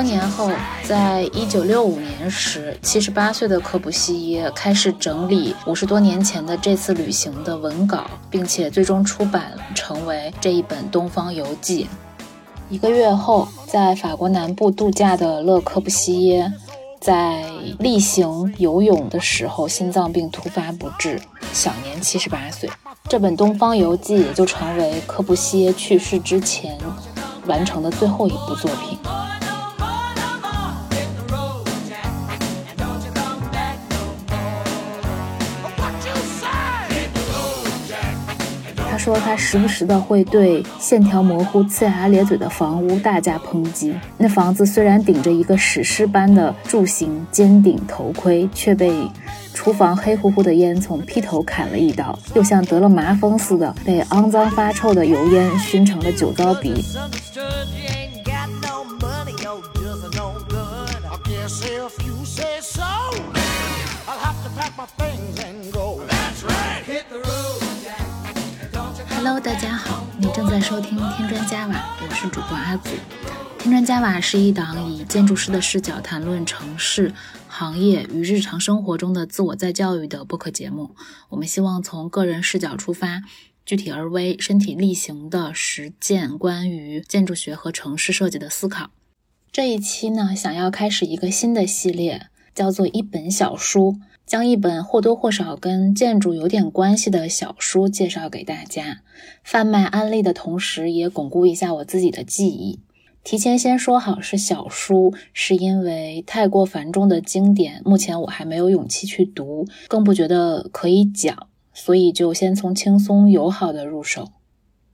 多年后，在一九六五年时，七十八岁的柯布西耶开始整理五十多年前的这次旅行的文稿，并且最终出版成为这一本《东方游记》。一个月后，在法国南部度假的勒柯布西耶，在例行游泳的时候，心脏病突发不治，享年七十八岁。这本《东方游记》也就成为柯布西耶去世之前完成的最后一部作品。说他时不时的会对线条模糊、呲牙咧嘴的房屋大加抨击。那房子虽然顶着一个史诗般的柱形尖顶头盔，却被厨房黑乎乎的烟囱劈头砍了一刀，又像得了麻风似的，被肮脏发臭的油烟熏成了酒糟鼻。Hello，大家好，你正在收听《添砖加瓦》，我是主播阿祖。《添砖加瓦》是一档以建筑师的视角谈论城市、行业与日常生活中的自我再教育的播客节目。我们希望从个人视角出发，具体而微、身体力行的实践关于建筑学和城市设计的思考。这一期呢，想要开始一个新的系列，叫做一本小书。将一本或多或少跟建筑有点关系的小书介绍给大家，贩卖安利的同时，也巩固一下我自己的记忆。提前先说好是小书，是因为太过繁重的经典，目前我还没有勇气去读，更不觉得可以讲，所以就先从轻松友好的入手。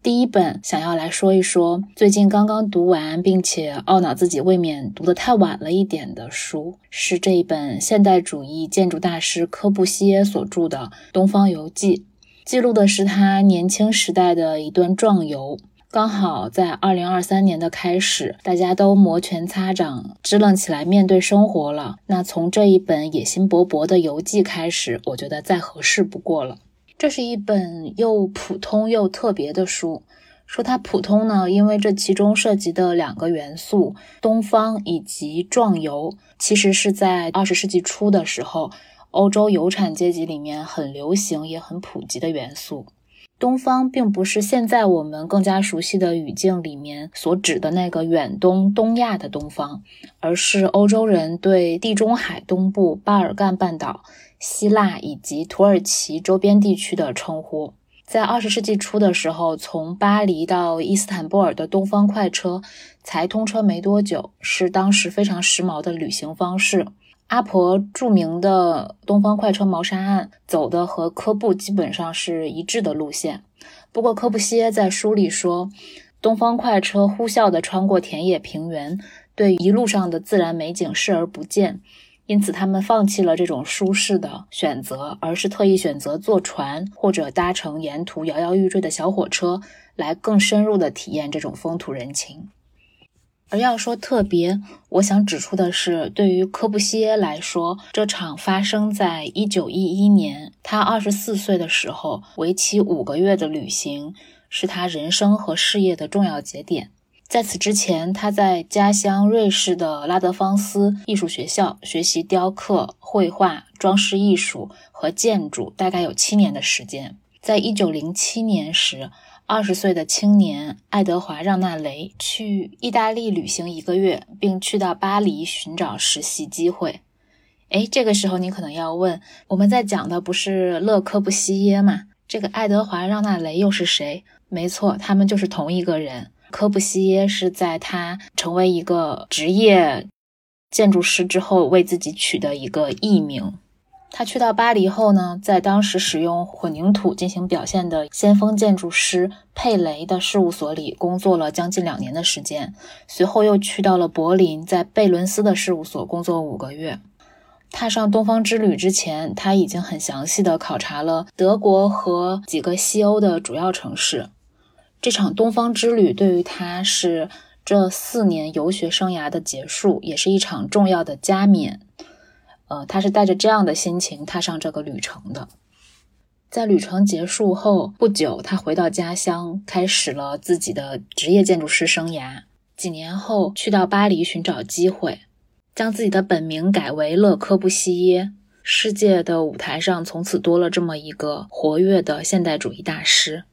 第一本想要来说一说，最近刚刚读完，并且懊恼自己未免读得太晚了一点的书，是这一本现代主义建筑大师柯布西耶所著的《东方游记》，记录的是他年轻时代的一段壮游。刚好在二零二三年的开始，大家都摩拳擦掌，支棱起来面对生活了。那从这一本野心勃勃的游记开始，我觉得再合适不过了。这是一本又普通又特别的书。说它普通呢，因为这其中涉及的两个元素——东方以及壮游，其实是在二十世纪初的时候，欧洲有产阶级里面很流行也很普及的元素。东方并不是现在我们更加熟悉的语境里面所指的那个远东、东亚的东方，而是欧洲人对地中海东部、巴尔干半岛。希腊以及土耳其周边地区的称呼，在二十世纪初的时候，从巴黎到伊斯坦布尔的东方快车才通车没多久，是当时非常时髦的旅行方式。阿婆著名的东方快车谋杀案走的和科布基本上是一致的路线。不过科布西耶在书里说，东方快车呼啸地穿过田野平原，对一路上的自然美景视而不见。因此，他们放弃了这种舒适的选择，而是特意选择坐船或者搭乘沿途摇摇欲坠的小火车，来更深入的体验这种风土人情。而要说特别，我想指出的是，对于科布西耶来说，这场发生在一九一一年，他二十四岁的时候，为期五个月的旅行，是他人生和事业的重要节点。在此之前，他在家乡瑞士的拉德芳斯艺术学校学习雕刻、绘画、装饰艺术和建筑，大概有七年的时间。在一九零七年时，二十岁的青年爱德华让纳雷去意大利旅行一个月，并去到巴黎寻找实习机会。哎，这个时候你可能要问：我们在讲的不是勒柯布西耶吗？这个爱德华让纳雷又是谁？没错，他们就是同一个人。柯布西耶是在他成为一个职业建筑师之后，为自己取的一个艺名。他去到巴黎后呢，在当时使用混凝土进行表现的先锋建筑师佩雷的事务所里工作了将近两年的时间。随后又去到了柏林，在贝伦斯的事务所工作五个月。踏上东方之旅之前，他已经很详细的考察了德国和几个西欧的主要城市。这场东方之旅对于他是这四年游学生涯的结束，也是一场重要的加冕。呃，他是带着这样的心情踏上这个旅程的。在旅程结束后不久，他回到家乡，开始了自己的职业建筑师生涯。几年后去到巴黎寻找机会，将自己的本名改为勒柯布西耶。世界的舞台上从此多了这么一个活跃的现代主义大师。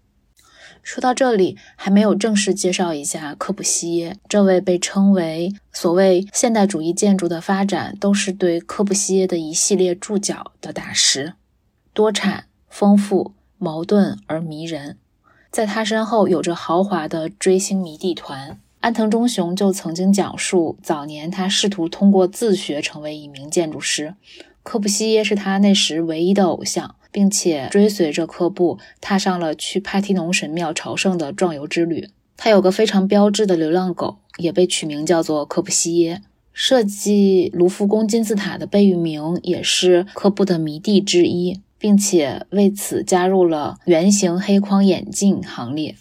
说到这里，还没有正式介绍一下柯布西耶这位被称为所谓现代主义建筑的发展都是对柯布西耶的一系列注脚的大师，多产、丰富、矛盾而迷人。在他身后有着豪华的追星迷弟团。安藤忠雄就曾经讲述，早年他试图通过自学成为一名建筑师，柯布西耶是他那时唯一的偶像。并且追随着科布踏上了去帕提农神庙朝圣的壮游之旅。他有个非常标志的流浪狗，也被取名叫做科布西耶。设计卢浮宫金字塔的贝聿铭也是科布的迷弟之一，并且为此加入了圆形黑框眼镜行列。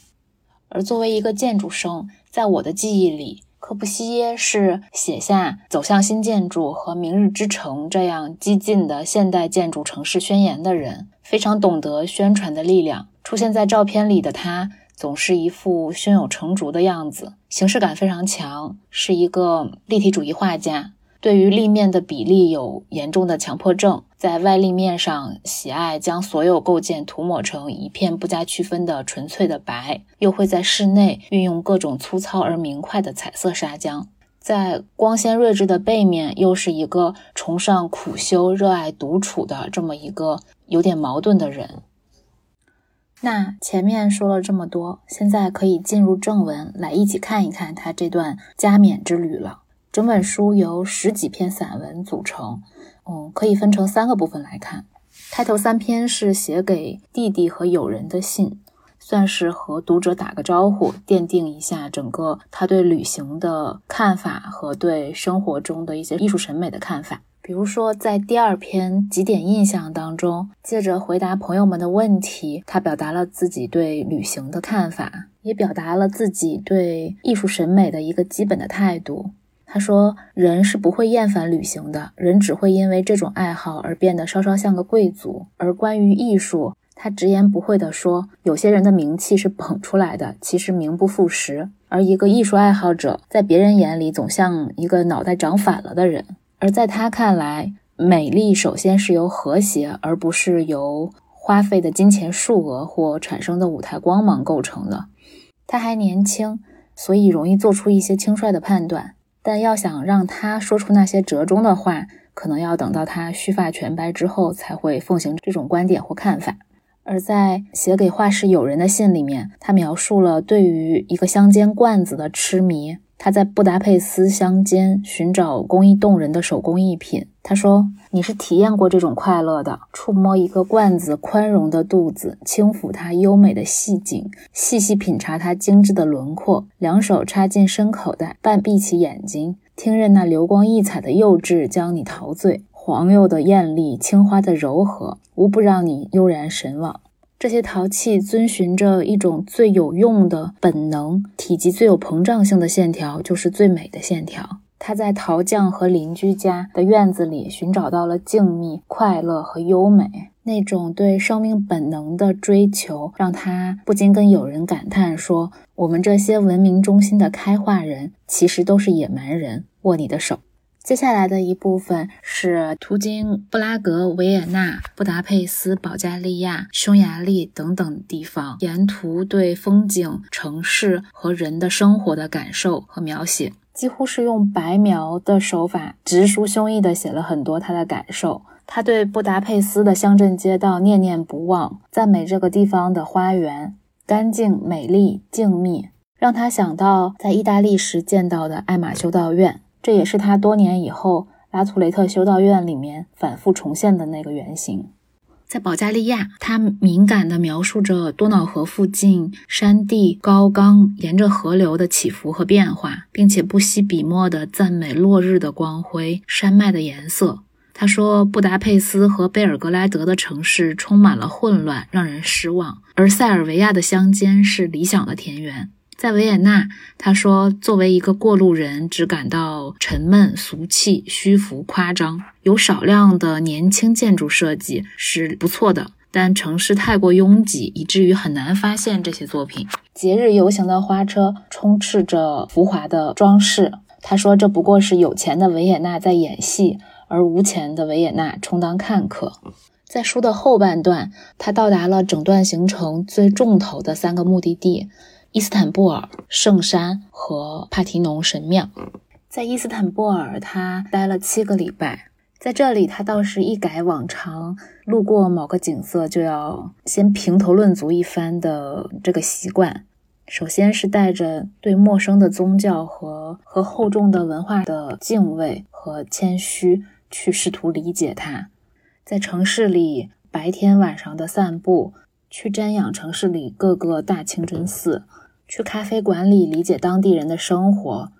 而作为一个建筑生，在我的记忆里，柯布西耶是写下《走向新建筑》和《明日之城》这样激进的现代建筑城市宣言的人，非常懂得宣传的力量。出现在照片里的他，总是一副胸有成竹的样子，形式感非常强，是一个立体主义画家。对于立面的比例有严重的强迫症，在外立面上喜爱将所有构件涂抹成一片不加区分的纯粹的白，又会在室内运用各种粗糙而明快的彩色砂浆。在光鲜睿智的背面，又是一个崇尚苦修、热爱独处的这么一个有点矛盾的人。那前面说了这么多，现在可以进入正文，来一起看一看他这段加冕之旅了。整本书由十几篇散文组成，嗯，可以分成三个部分来看。开头三篇是写给弟弟和友人的信，算是和读者打个招呼，奠定一下整个他对旅行的看法和对生活中的一些艺术审美的看法。比如说，在第二篇几点印象当中，借着回答朋友们的问题，他表达了自己对旅行的看法，也表达了自己对艺术审美的一个基本的态度。他说：“人是不会厌烦旅行的，人只会因为这种爱好而变得稍稍像个贵族。而关于艺术，他直言不讳地说，有些人的名气是捧出来的，其实名不副实。而一个艺术爱好者，在别人眼里总像一个脑袋长反了的人。而在他看来，美丽首先是由和谐，而不是由花费的金钱数额或产生的舞台光芒构成的。他还年轻，所以容易做出一些轻率的判断。”但要想让他说出那些折中的话，可能要等到他须发全白之后才会奉行这种观点或看法。而在写给画室友人的信里面，他描述了对于一个香煎罐子的痴迷。他在布达佩斯乡间寻找工艺动人的手工艺品。他说：“你是体验过这种快乐的，触摸一个罐子宽容的肚子，轻抚它优美的细颈，细细品察它精致的轮廓，两手插进深口袋，半闭起眼睛，听任那流光溢彩的釉质将你陶醉，黄釉的艳丽，青花的柔和，无不让你悠然神往。”这些陶器遵循着一种最有用的本能，体积最有膨胀性的线条就是最美的线条。他在陶匠和邻居家的院子里寻找到了静谧、快乐和优美。那种对生命本能的追求，让他不禁跟友人感叹说：“我们这些文明中心的开化人，其实都是野蛮人。”握你的手。接下来的一部分是途经布拉格、维也纳、布达佩斯、保加利亚、匈牙利等等地方，沿途对风景、城市和人的生活的感受和描写，几乎是用白描的手法，直抒胸臆地写了很多他的感受。他对布达佩斯的乡镇街道念念不忘，赞美这个地方的花园干净、美丽、静谧，让他想到在意大利时见到的艾玛修道院。这也是他多年以后拉图雷特修道院里面反复重现的那个原型。在保加利亚，他敏感地描述着多瑙河附近山地高冈沿着河流的起伏和变化，并且不惜笔墨地赞美落日的光辉、山脉的颜色。他说：“布达佩斯和贝尔格莱德的城市充满了混乱，让人失望；而塞尔维亚的乡间是理想的田园。”在维也纳，他说：“作为一个过路人，只感到沉闷、俗气、虚浮、夸张。有少量的年轻建筑设计是不错的，但城市太过拥挤，以至于很难发现这些作品。节日游行的花车充斥着浮华的装饰。他说：“这不过是有钱的维也纳在演戏，而无钱的维也纳充当看客。”在书的后半段，他到达了整段行程最重头的三个目的地：伊斯坦布尔、圣山和帕提农神庙。在伊斯坦布尔，他待了七个礼拜。在这里，他倒是一改往常路过某个景色就要先评头论足一番的这个习惯。首先是带着对陌生的宗教和和厚重的文化的敬畏和谦虚去试图理解它。在城市里白天晚上的散步，去瞻仰城市里各个大清真寺，去咖啡馆里理解当地人的生活，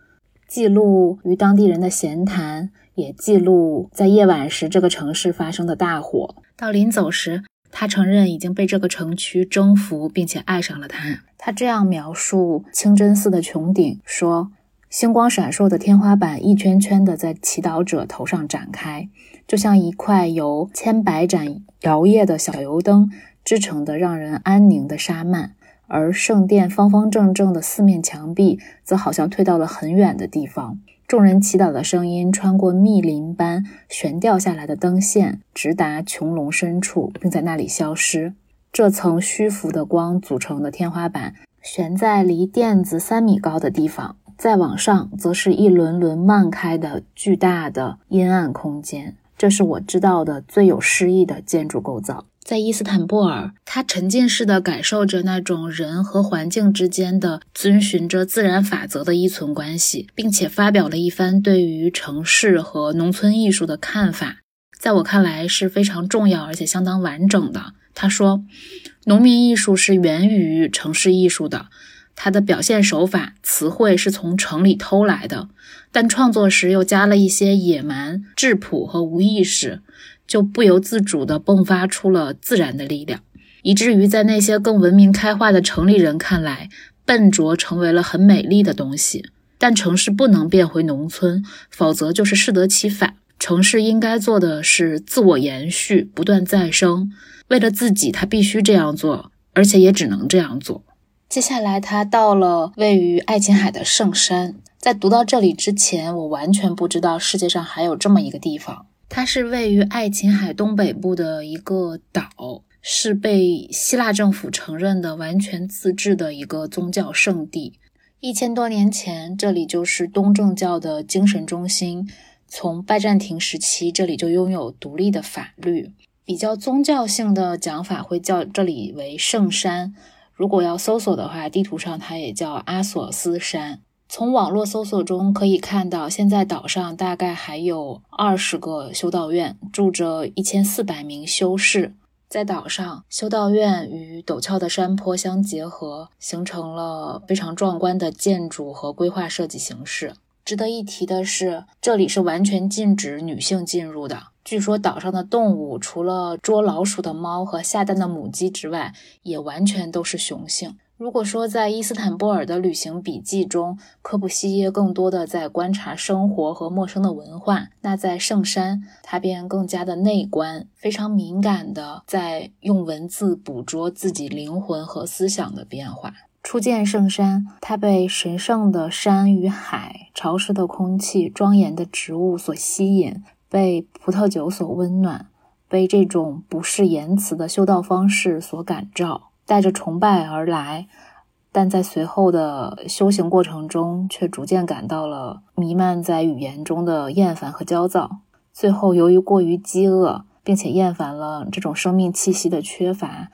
记录与当地人的闲谈，也记录在夜晚时这个城市发生的大火。到临走时，他承认已经被这个城区征服，并且爱上了它。他这样描述清真寺的穹顶：说，星光闪烁的天花板一圈圈的在祈祷者头上展开。就像一块由千百盏摇曳的小油灯织成的让人安宁的纱幔，而圣殿方方正正的四面墙壁则好像退到了很远的地方。众人祈祷的声音穿过密林般悬吊下来的灯线，直达穹隆深处，并在那里消失。这层虚浮的光组成的天花板悬在离垫子三米高的地方，再往上则是一轮轮漫开的巨大的阴暗空间。这是我知道的最有诗意的建筑构造。在伊斯坦布尔，他沉浸式的感受着那种人和环境之间的遵循着自然法则的依存关系，并且发表了一番对于城市和农村艺术的看法。在我看来是非常重要而且相当完整的。他说，农民艺术是源于城市艺术的。他的表现手法、词汇是从城里偷来的，但创作时又加了一些野蛮、质朴和无意识，就不由自主地迸发出了自然的力量，以至于在那些更文明开化的城里人看来，笨拙成为了很美丽的东西。但城市不能变回农村，否则就是适得其反。城市应该做的是自我延续、不断再生。为了自己，他必须这样做，而且也只能这样做。接下来，他到了位于爱琴海的圣山。在读到这里之前，我完全不知道世界上还有这么一个地方。它是位于爱琴海东北部的一个岛，是被希腊政府承认的完全自治的一个宗教圣地。一千多年前，这里就是东正教的精神中心。从拜占庭时期，这里就拥有独立的法律。比较宗教性的讲法会叫这里为圣山。如果要搜索的话，地图上它也叫阿索斯山。从网络搜索中可以看到，现在岛上大概还有二十个修道院，住着一千四百名修士。在岛上，修道院与陡峭的山坡相结合，形成了非常壮观的建筑和规划设计形式。值得一提的是，这里是完全禁止女性进入的。据说岛上的动物，除了捉老鼠的猫和下蛋的母鸡之外，也完全都是雄性。如果说在伊斯坦布尔的旅行笔记中，科布西耶更多的在观察生活和陌生的文化，那在圣山，他便更加的内观，非常敏感的在用文字捕捉自己灵魂和思想的变化。初见圣山，他被神圣的山与海、潮湿的空气、庄严的植物所吸引。被葡萄酒所温暖，被这种不是言辞的修道方式所感召，带着崇拜而来，但在随后的修行过程中，却逐渐感到了弥漫在语言中的厌烦和焦躁。最后，由于过于饥饿，并且厌烦了这种生命气息的缺乏。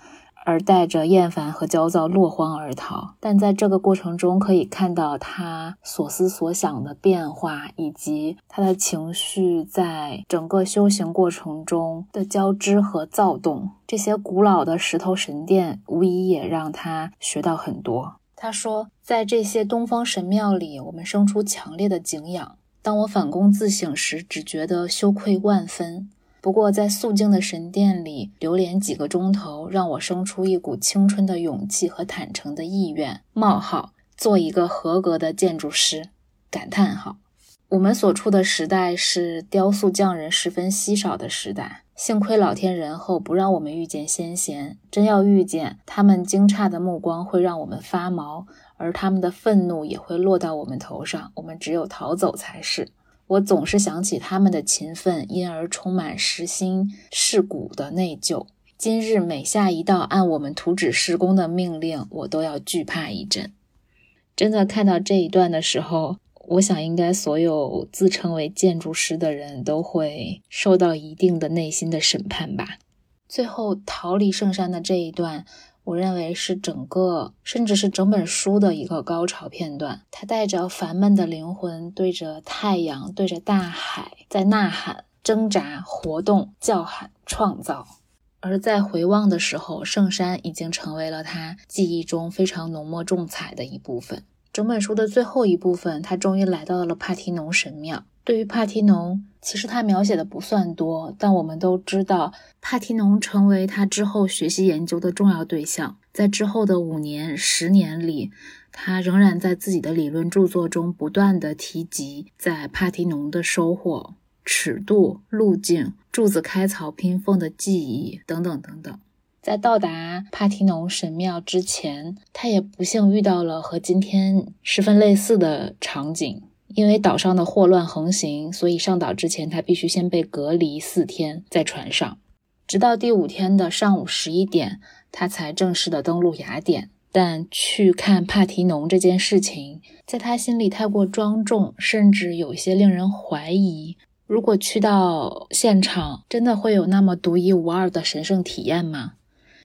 而带着厌烦和焦躁落荒而逃，但在这个过程中可以看到他所思所想的变化，以及他的情绪在整个修行过程中的交织和躁动。这些古老的石头神殿无疑也让他学到很多。他说，在这些东方神庙里，我们生出强烈的敬仰。当我反躬自省时，只觉得羞愧万分。不过，在肃静的神殿里流连几个钟头，让我生出一股青春的勇气和坦诚的意愿。冒号，做一个合格的建筑师。感叹号。我们所处的时代是雕塑匠人十分稀少的时代。幸亏老天仁厚，不让我们遇见先贤。真要遇见，他们惊诧的目光会让我们发毛，而他们的愤怒也会落到我们头上。我们只有逃走才是。我总是想起他们的勤奋，因而充满实心蚀骨的内疚。今日每下一道按我们图纸施工的命令，我都要惧怕一阵。真的看到这一段的时候。我想，应该所有自称为建筑师的人都会受到一定的内心的审判吧。最后逃离圣山的这一段，我认为是整个，甚至是整本书的一个高潮片段。他带着烦闷的灵魂，对着太阳，对着大海，在呐喊、挣扎、活动、叫喊、创造。而在回望的时候，圣山已经成为了他记忆中非常浓墨重彩的一部分。整本书的最后一部分，他终于来到了帕提农神庙。对于帕提农，其实他描写的不算多，但我们都知道，帕提农成为他之后学习研究的重要对象。在之后的五年、十年里，他仍然在自己的理论著作中不断的提及在帕提农的收获、尺度、路径、柱子开槽拼缝的记忆等等等等。在到达帕提农神庙之前，他也不幸遇到了和今天十分类似的场景。因为岛上的霍乱横行，所以上岛之前他必须先被隔离四天在船上，直到第五天的上午十一点，他才正式的登陆雅典。但去看帕提农这件事情，在他心里太过庄重，甚至有些令人怀疑。如果去到现场，真的会有那么独一无二的神圣体验吗？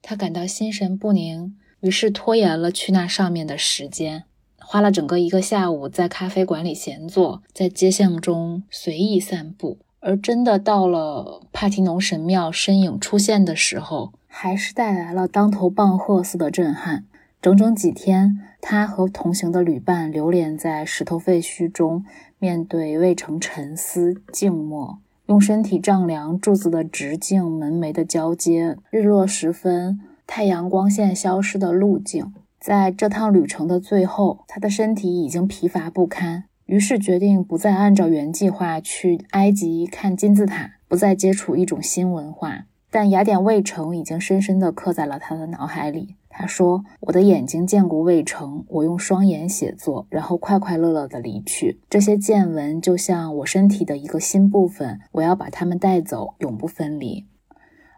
他感到心神不宁，于是拖延了去那上面的时间，花了整个一个下午在咖啡馆里闲坐，在街巷中随意散步。而真的到了帕提农神庙，身影出现的时候，还是带来了当头棒喝似的震撼。整整几天，他和同行的旅伴流连在石头废墟中，面对未成沉思静默。用身体丈量柱子的直径、门楣的交接、日落时分、太阳光线消失的路径。在这趟旅程的最后，他的身体已经疲乏不堪，于是决定不再按照原计划去埃及看金字塔，不再接触一种新文化。但雅典卫城已经深深地刻在了他的脑海里。他说：“我的眼睛见过卫城，我用双眼写作，然后快快乐乐地离去。这些见闻就像我身体的一个新部分，我要把它们带走，永不分离。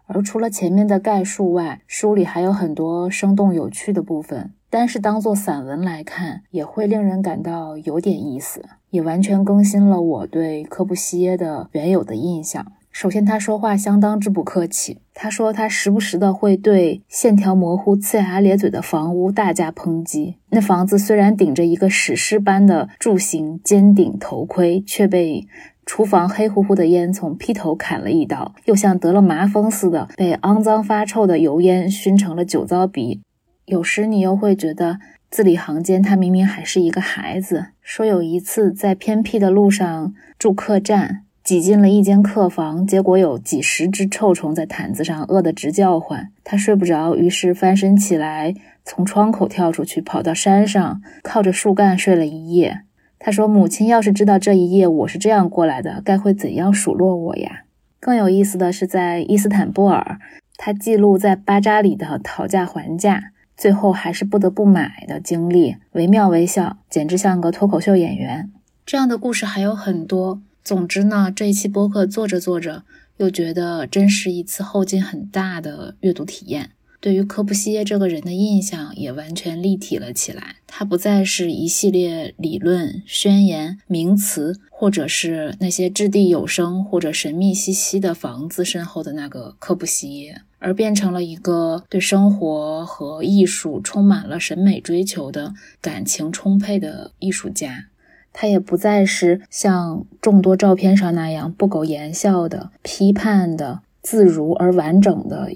而除了前面的概述外，书里还有很多生动有趣的部分。单是当做散文来看，也会令人感到有点意思，也完全更新了我对科布西耶的原有的印象。”首先，他说话相当之不客气。他说，他时不时的会对线条模糊、呲牙咧嘴的房屋大加抨击。那房子虽然顶着一个史诗般的柱形尖顶头盔，却被厨房黑乎乎的烟囱劈头砍了一刀，又像得了麻风似的，被肮脏发臭的油烟熏成了酒糟鼻。有时你又会觉得，字里行间他明明还是一个孩子。说有一次在偏僻的路上住客栈。挤进了一间客房，结果有几十只臭虫在毯子上饿得直叫唤。他睡不着，于是翻身起来，从窗口跳出去，跑到山上，靠着树干睡了一夜。他说：“母亲要是知道这一夜我是这样过来的，该会怎样数落我呀？”更有意思的是，在伊斯坦布尔，他记录在巴扎里的讨价还价，最后还是不得不买的经历，惟妙惟肖，简直像个脱口秀演员。这样的故事还有很多。总之呢，这一期播客做着做着，又觉得真是一次后劲很大的阅读体验。对于科布西耶这个人的印象也完全立体了起来。他不再是一系列理论、宣言、名词，或者是那些掷地有声或者神秘兮兮的房子身后的那个科布西耶，而变成了一个对生活和艺术充满了审美追求的感情充沛的艺术家。他也不再是像众多照片上那样不苟言笑的、批判的、自如而完整的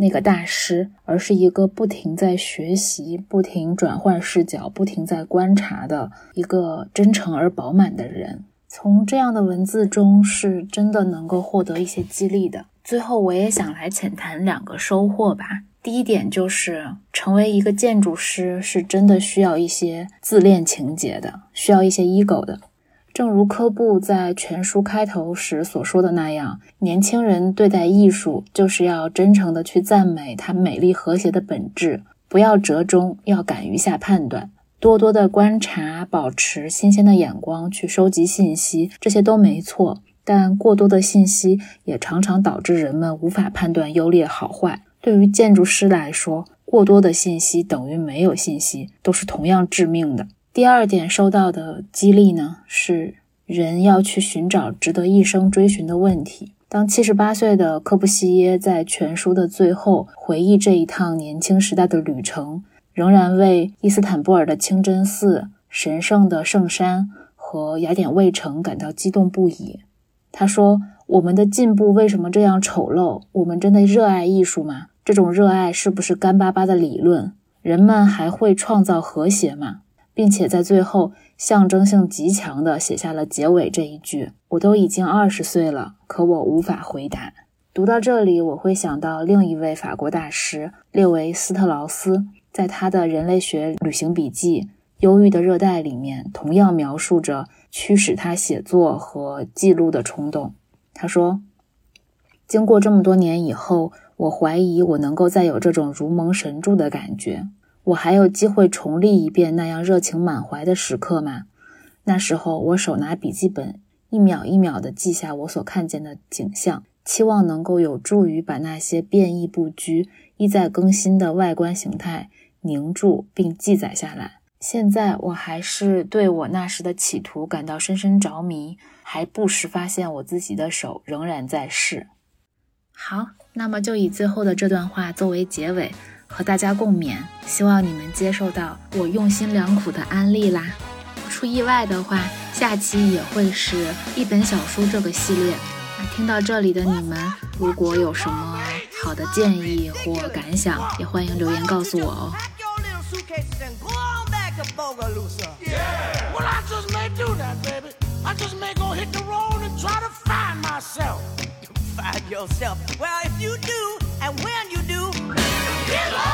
那个大师，而是一个不停在学习、不停转换视角、不停在观察的一个真诚而饱满的人。从这样的文字中，是真的能够获得一些激励的。最后，我也想来浅谈两个收获吧。第一点就是，成为一个建筑师是真的需要一些自恋情节的，需要一些 ego 的。正如科布在全书开头时所说的那样，年轻人对待艺术就是要真诚地去赞美它美丽和谐的本质，不要折中，要敢于下判断，多多的观察，保持新鲜的眼光去收集信息，这些都没错。但过多的信息也常常导致人们无法判断优劣好坏。对于建筑师来说，过多的信息等于没有信息，都是同样致命的。第二点受到的激励呢，是人要去寻找值得一生追寻的问题。当七十八岁的科布西耶在全书的最后回忆这一趟年轻时代的旅程，仍然为伊斯坦布尔的清真寺、神圣的圣山和雅典卫城感到激动不已。他说：“我们的进步为什么这样丑陋？我们真的热爱艺术吗？这种热爱是不是干巴巴的理论？人们还会创造和谐吗？”并且在最后象征性极强地写下了结尾这一句：“我都已经二十岁了，可我无法回答。”读到这里，我会想到另一位法国大师列维斯特劳斯，在他的人类学旅行笔记《忧郁的热带》里面，同样描述着驱使他写作和记录的冲动。他说：“经过这么多年以后，我怀疑我能够再有这种如蒙神助的感觉。”我还有机会重历一遍那样热情满怀的时刻吗？那时候，我手拿笔记本，一秒一秒地记下我所看见的景象，期望能够有助于把那些变异不居、一再更新的外观形态凝住并记载下来。现在，我还是对我那时的企图感到深深着迷，还不时发现我自己的手仍然在试。好，那么就以最后的这段话作为结尾。和大家共勉，希望你们接受到我用心良苦的安利啦。不出意外的话，下期也会是一本小书这个系列。听到这里的你们，如果有什么好的建议或感想，也欢迎留言告诉我哦。Get lost! Get Kill